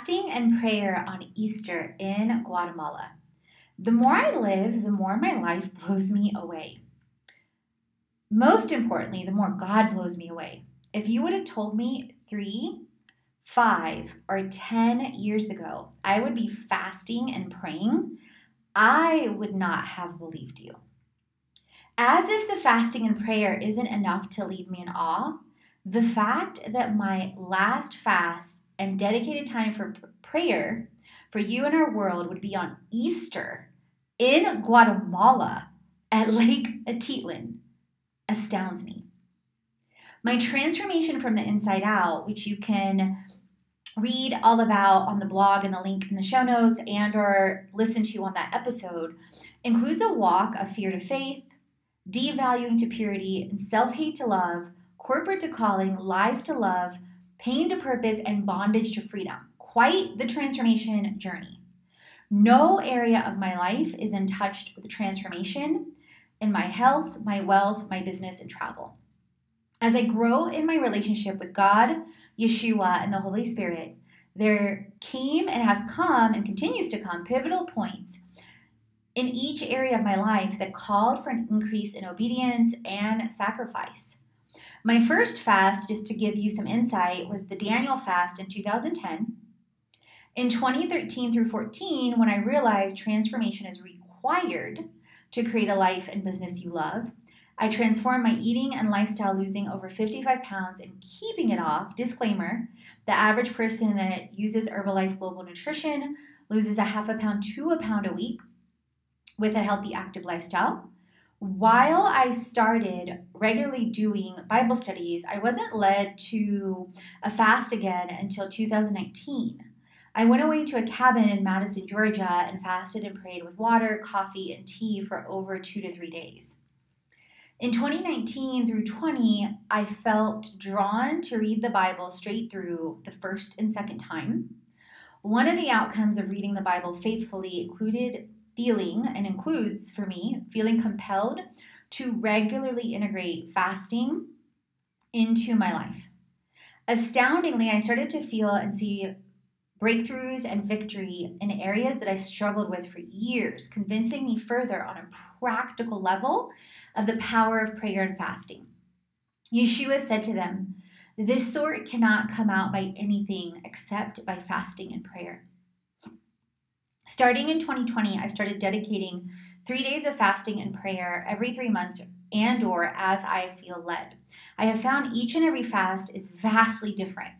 Fasting and prayer on Easter in Guatemala. The more I live, the more my life blows me away. Most importantly, the more God blows me away. If you would have told me three, five, or 10 years ago, I would be fasting and praying, I would not have believed you. As if the fasting and prayer isn't enough to leave me in awe, the fact that my last fast and dedicated time for prayer for you and our world would be on Easter in Guatemala at Lake Atitlan astounds me. My transformation from the inside out, which you can read all about on the blog and the link in the show notes and or listen to on that episode, includes a walk of fear to faith, devaluing to purity, and self-hate to love, corporate to calling, lies to love, pain to purpose, and bondage to freedom. Quite the transformation journey. No area of my life is untouched with transformation in my health, my wealth, my business, and travel. As I grow in my relationship with God, Yeshua, and the Holy Spirit, there came and has come and continues to come pivotal points in each area of my life that called for an increase in obedience and sacrifice. My first fast, just to give you some insight, was the Daniel fast in 2010. In 2013 through 14, when I realized transformation is required to create a life and business you love, I transformed my eating and lifestyle, losing over 55 pounds and keeping it off. Disclaimer the average person that uses Herbalife Global Nutrition loses a half a pound to a pound a week with a healthy, active lifestyle while I started regularly doing Bible studies, I wasn't led to a fast again until 2019. I went away to a cabin in Madison, Georgia, and fasted and prayed with water, coffee, and tea for over two to three days. In 2019 through 20, I felt drawn to read the Bible straight through the first and second time. One of the outcomes of reading the Bible faithfully included feeling and includes for me feeling compelled to regularly integrate fasting into my life. Astoundingly, I started to feel and see breakthroughs and victory in areas that I struggled with for years, convincing me further on a practical level of the power of prayer and fasting. Yeshua said to them, This sort cannot come out by anything except by fasting and prayer. Starting in 2020, I started dedicating three days of fasting and prayer every three months and or as I feel led. I have found each and every fast is vastly different.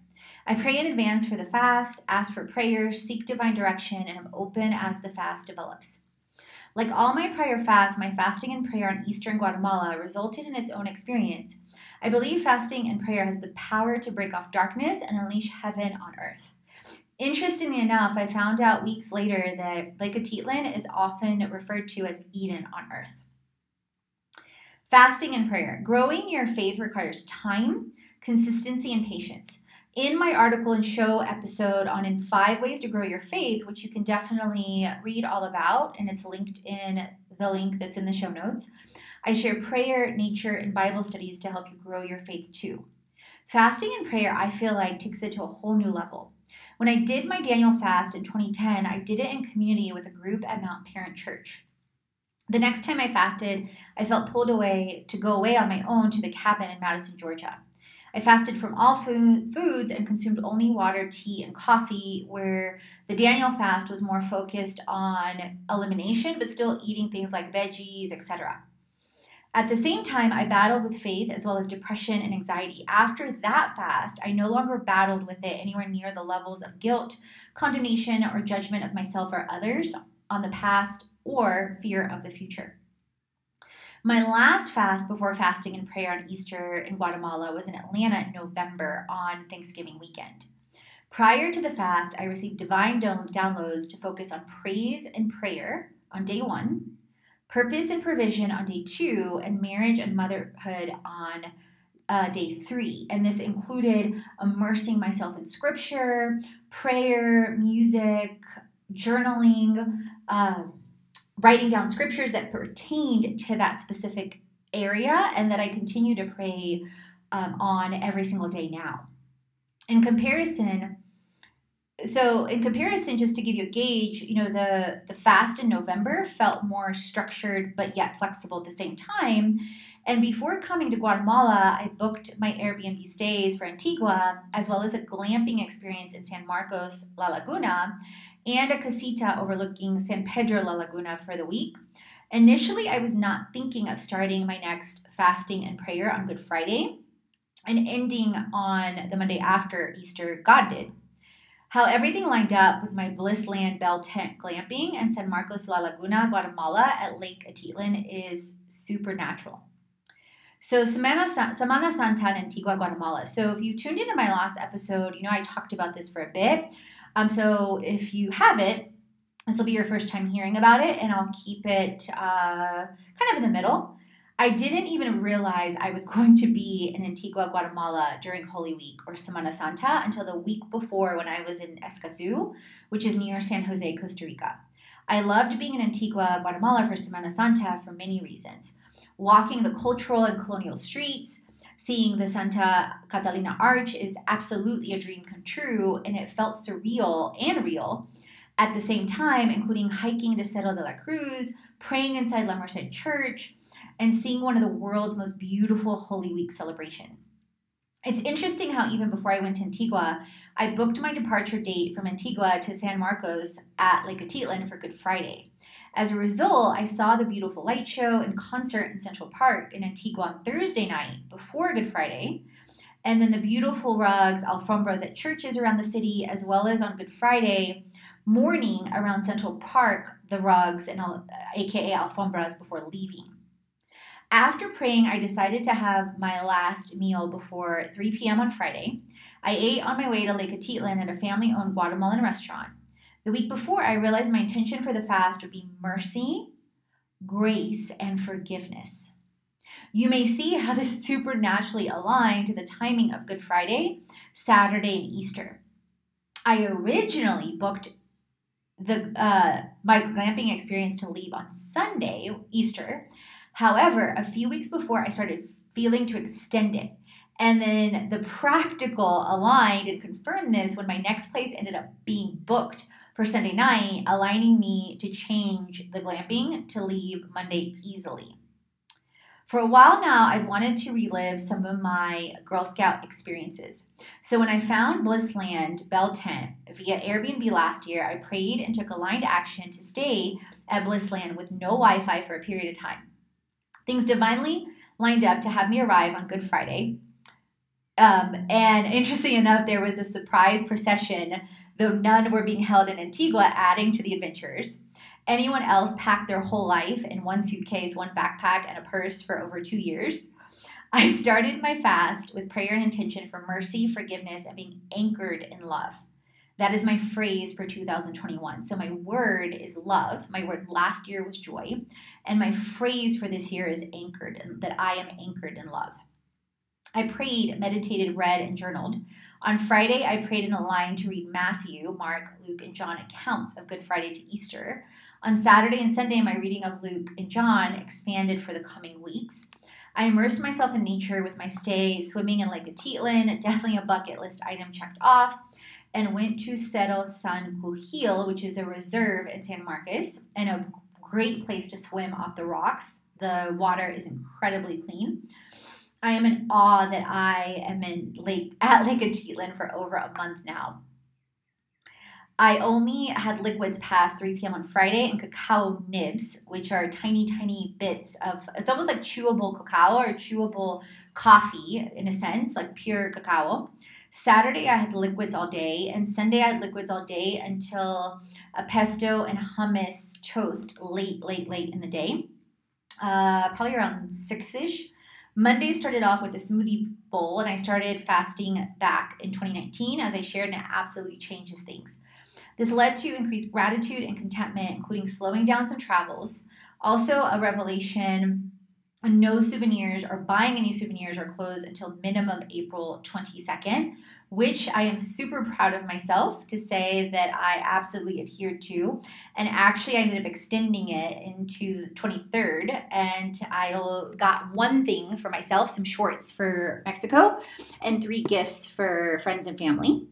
I pray in advance for the fast, ask for prayers, seek divine direction, and am open as the fast develops. Like all my prior fasts, my fasting and prayer on Eastern Guatemala resulted in its own experience. I believe fasting and prayer has the power to break off darkness and unleash heaven on earth. Interestingly enough, I found out weeks later that Lake Atitlan is often referred to as Eden on earth. Fasting and prayer. Growing your faith requires time, consistency, and patience. In my article and show episode on In Five Ways to Grow Your Faith, which you can definitely read all about, and it's linked in the link that's in the show notes, I share prayer, nature, and Bible studies to help you grow your faith too. Fasting and prayer, I feel like, takes it to a whole new level. When I did my Daniel fast in 2010, I did it in community with a group at Mount Paran Church. The next time I fasted, I felt pulled away to go away on my own to the cabin in Madison, Georgia. I fasted from all food, foods and consumed only water, tea, and coffee, where the Daniel fast was more focused on elimination, but still eating things like veggies, etc. At the same time, I battled with faith as well as depression and anxiety. After that fast, I no longer battled with it anywhere near the levels of guilt, condemnation, or judgment of myself or others on the past or fear of the future. My last fast before fasting and prayer on Easter in Guatemala was in Atlanta in November on Thanksgiving weekend. Prior to the fast, I received divine downloads to focus on praise and prayer on day one, purpose and provision on day two, and marriage and motherhood on uh, day three. And this included immersing myself in scripture, prayer, music, journaling, uh, writing down scriptures that pertained to that specific area and that I continue to pray um, on every single day now. In comparison, so in comparison, just to give you a gauge, you know, the the fast in November felt more structured but yet flexible at the same time. And before coming to Guatemala, I booked my Airbnb stays for Antigua, as well as a glamping experience in San Marcos, La Laguna, and a casita overlooking San Pedro La Laguna for the week. Initially, I was not thinking of starting my next fasting and prayer on Good Friday and ending on the Monday after Easter, God did. How everything lined up with my Blissland Bell Tent glamping and San Marcos La Laguna, Guatemala at Lake Atitlan is supernatural. So, Semana, Semana Santa in Antigua, Guatemala. So, if you tuned into my last episode, you know I talked about this for a bit. Um, so if you have it, this will be your first time hearing about it, and I'll keep it uh, kind of in the middle. I didn't even realize I was going to be in Antigua, Guatemala during Holy Week or Semana Santa until the week before when I was in Escazú, which is near San Jose, Costa Rica. I loved being in Antigua, Guatemala for Semana Santa for many reasons. Walking the cultural and colonial streets, seeing the Santa Catalina Arch is absolutely a dream come true, and it felt surreal and real at the same time, including hiking to Cerro de la Cruz, praying inside La Merced Church, and seeing one of the world's most beautiful Holy Week celebration. It's interesting how even before I went to Antigua, I booked my departure date from Antigua to San Marcos at Lake Atitlan for Good Friday. As a result, I saw the beautiful light show and concert in Central Park in Antigua on Thursday night before Good Friday, and then the beautiful rugs, alfombras at churches around the city, as well as on Good Friday morning around Central Park, the rugs and aka alfombras before leaving. After praying, I decided to have my last meal before 3 p.m. on Friday. I ate on my way to Lake Atitlan at a family owned Guatemalan restaurant. The week before, I realized my intention for the fast would be mercy, grace, and forgiveness. You may see how this supernaturally aligned to the timing of Good Friday, Saturday, and Easter. I originally booked the uh, my glamping experience to leave on Sunday, Easter. However, a few weeks before, I started feeling to extend it. And then the practical aligned and confirmed this when my next place ended up being booked for Sunday night, aligning me to change the glamping to leave Monday easily. For a while now, I've wanted to relive some of my Girl Scout experiences. So when I found Blissland Bell Tent via Airbnb last year, I prayed and took aligned action to stay at Blissland with no Wi Fi for a period of time. Things divinely lined up to have me arrive on Good Friday. Um, and interesting enough, there was a surprise procession though none were being held in Antigua, adding to the adventures. Anyone else packed their whole life in one suitcase, one backpack, and a purse for over two years. I started my fast with prayer and intention for mercy, forgiveness, and being anchored in love. That is my phrase for 2021. So my word is love. My word last year was joy. And my phrase for this year is anchored, that I am anchored in love. I prayed, meditated, read, and journaled. On Friday, I prayed in a line to read Matthew, Mark, Luke, and John accounts of Good Friday to Easter. On Saturday and Sunday, my reading of Luke and John expanded for the coming weeks. I immersed myself in nature with my stay swimming in Lake Atitlan, definitely a bucket list item checked off, and went to Cerro Tzankujil, which is a reserve in San Marcos and a great place to swim off the rocks. The water is incredibly clean. I am in awe that I am in Lake at Lake Atitlan for over a month now. I only had liquids past 3 p.m. on Friday and cacao nibs, which are tiny, tiny bits of it's almost like chewable cacao or chewable coffee in a sense, like pure cacao. Saturday I had liquids all day, and Sunday I had liquids all day until a pesto and hummus toast late, late, late in the day. Uh, probably around six ish. Monday started off with a smoothie bowl, and I started fasting back in 2019, as I shared, and it absolutely changes things. This led to increased gratitude and contentment, including slowing down some travels. Also, a revelation no souvenirs or buying any souvenirs or clothes until minimum April 22nd, which I am super proud of myself to say that I absolutely adhered to. And actually, I ended up extending it into the 23rd. And I got one thing for myself some shorts for Mexico and three gifts for friends and family.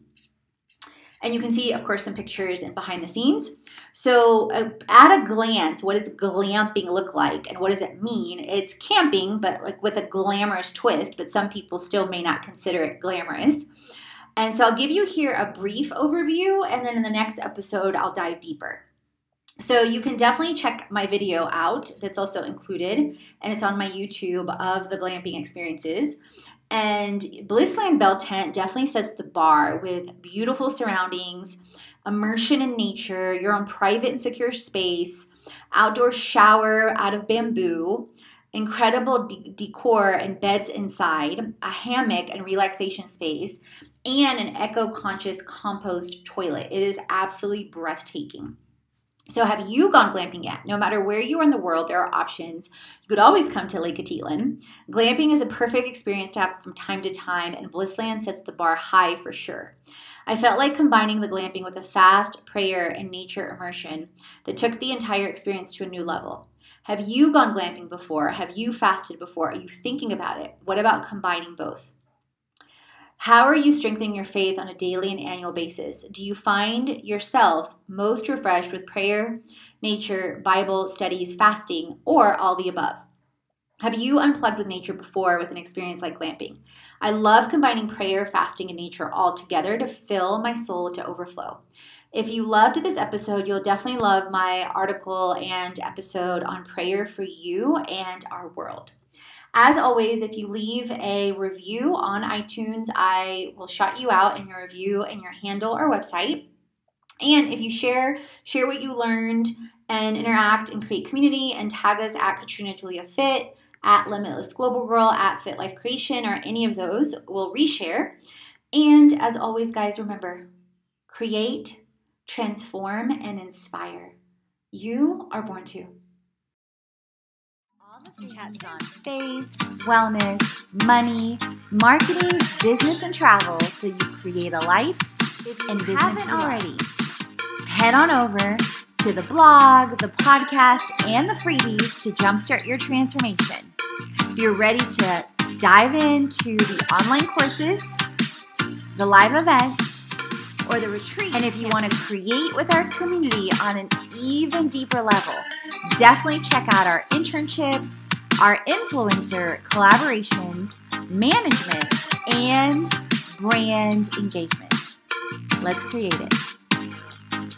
And you can see, of course, some pictures and behind the scenes. So, uh, at a glance, what does glamping look like and what does it mean? It's camping, but like with a glamorous twist, but some people still may not consider it glamorous. And so, I'll give you here a brief overview, and then in the next episode, I'll dive deeper. So, you can definitely check my video out that's also included, and it's on my YouTube of the glamping experiences. And Blissland Bell Tent definitely sets the bar with beautiful surroundings, immersion in nature, your own private and secure space, outdoor shower out of bamboo, incredible de- decor and beds inside, a hammock and relaxation space, and an eco conscious compost toilet. It is absolutely breathtaking. So, have you gone glamping yet? No matter where you are in the world, there are options. You could always come to Lake Atitlan. Glamping is a perfect experience to have from time to time, and Blissland sets the bar high for sure. I felt like combining the glamping with a fast prayer and nature immersion that took the entire experience to a new level. Have you gone glamping before? Have you fasted before? Are you thinking about it? What about combining both? How are you strengthening your faith on a daily and annual basis? Do you find yourself most refreshed with prayer, nature, Bible studies, fasting, or all the above? Have you unplugged with nature before with an experience like glamping? I love combining prayer, fasting, and nature all together to fill my soul to overflow. If you loved this episode, you'll definitely love my article and episode on prayer for you and our world. As always, if you leave a review on iTunes, I will shout you out in your review and your handle or website. And if you share, share what you learned and interact and create community and tag us at Katrina Julia Fit, at Limitless Global Girl, at Fit Life Creation, or any of those, we'll reshare. And as always, guys, remember create, transform, and inspire. You are born to All the chats on faith, wellness, money, marketing, business, and travel so you create a life and business already. Head on over to the blog, the podcast, and the freebies to jumpstart your transformation. If you're ready to dive into the online courses, the live events, or the retreat. And if you want to create with our community on an even deeper level, definitely check out our internships, our influencer collaborations, management, and brand engagement. Let's create it.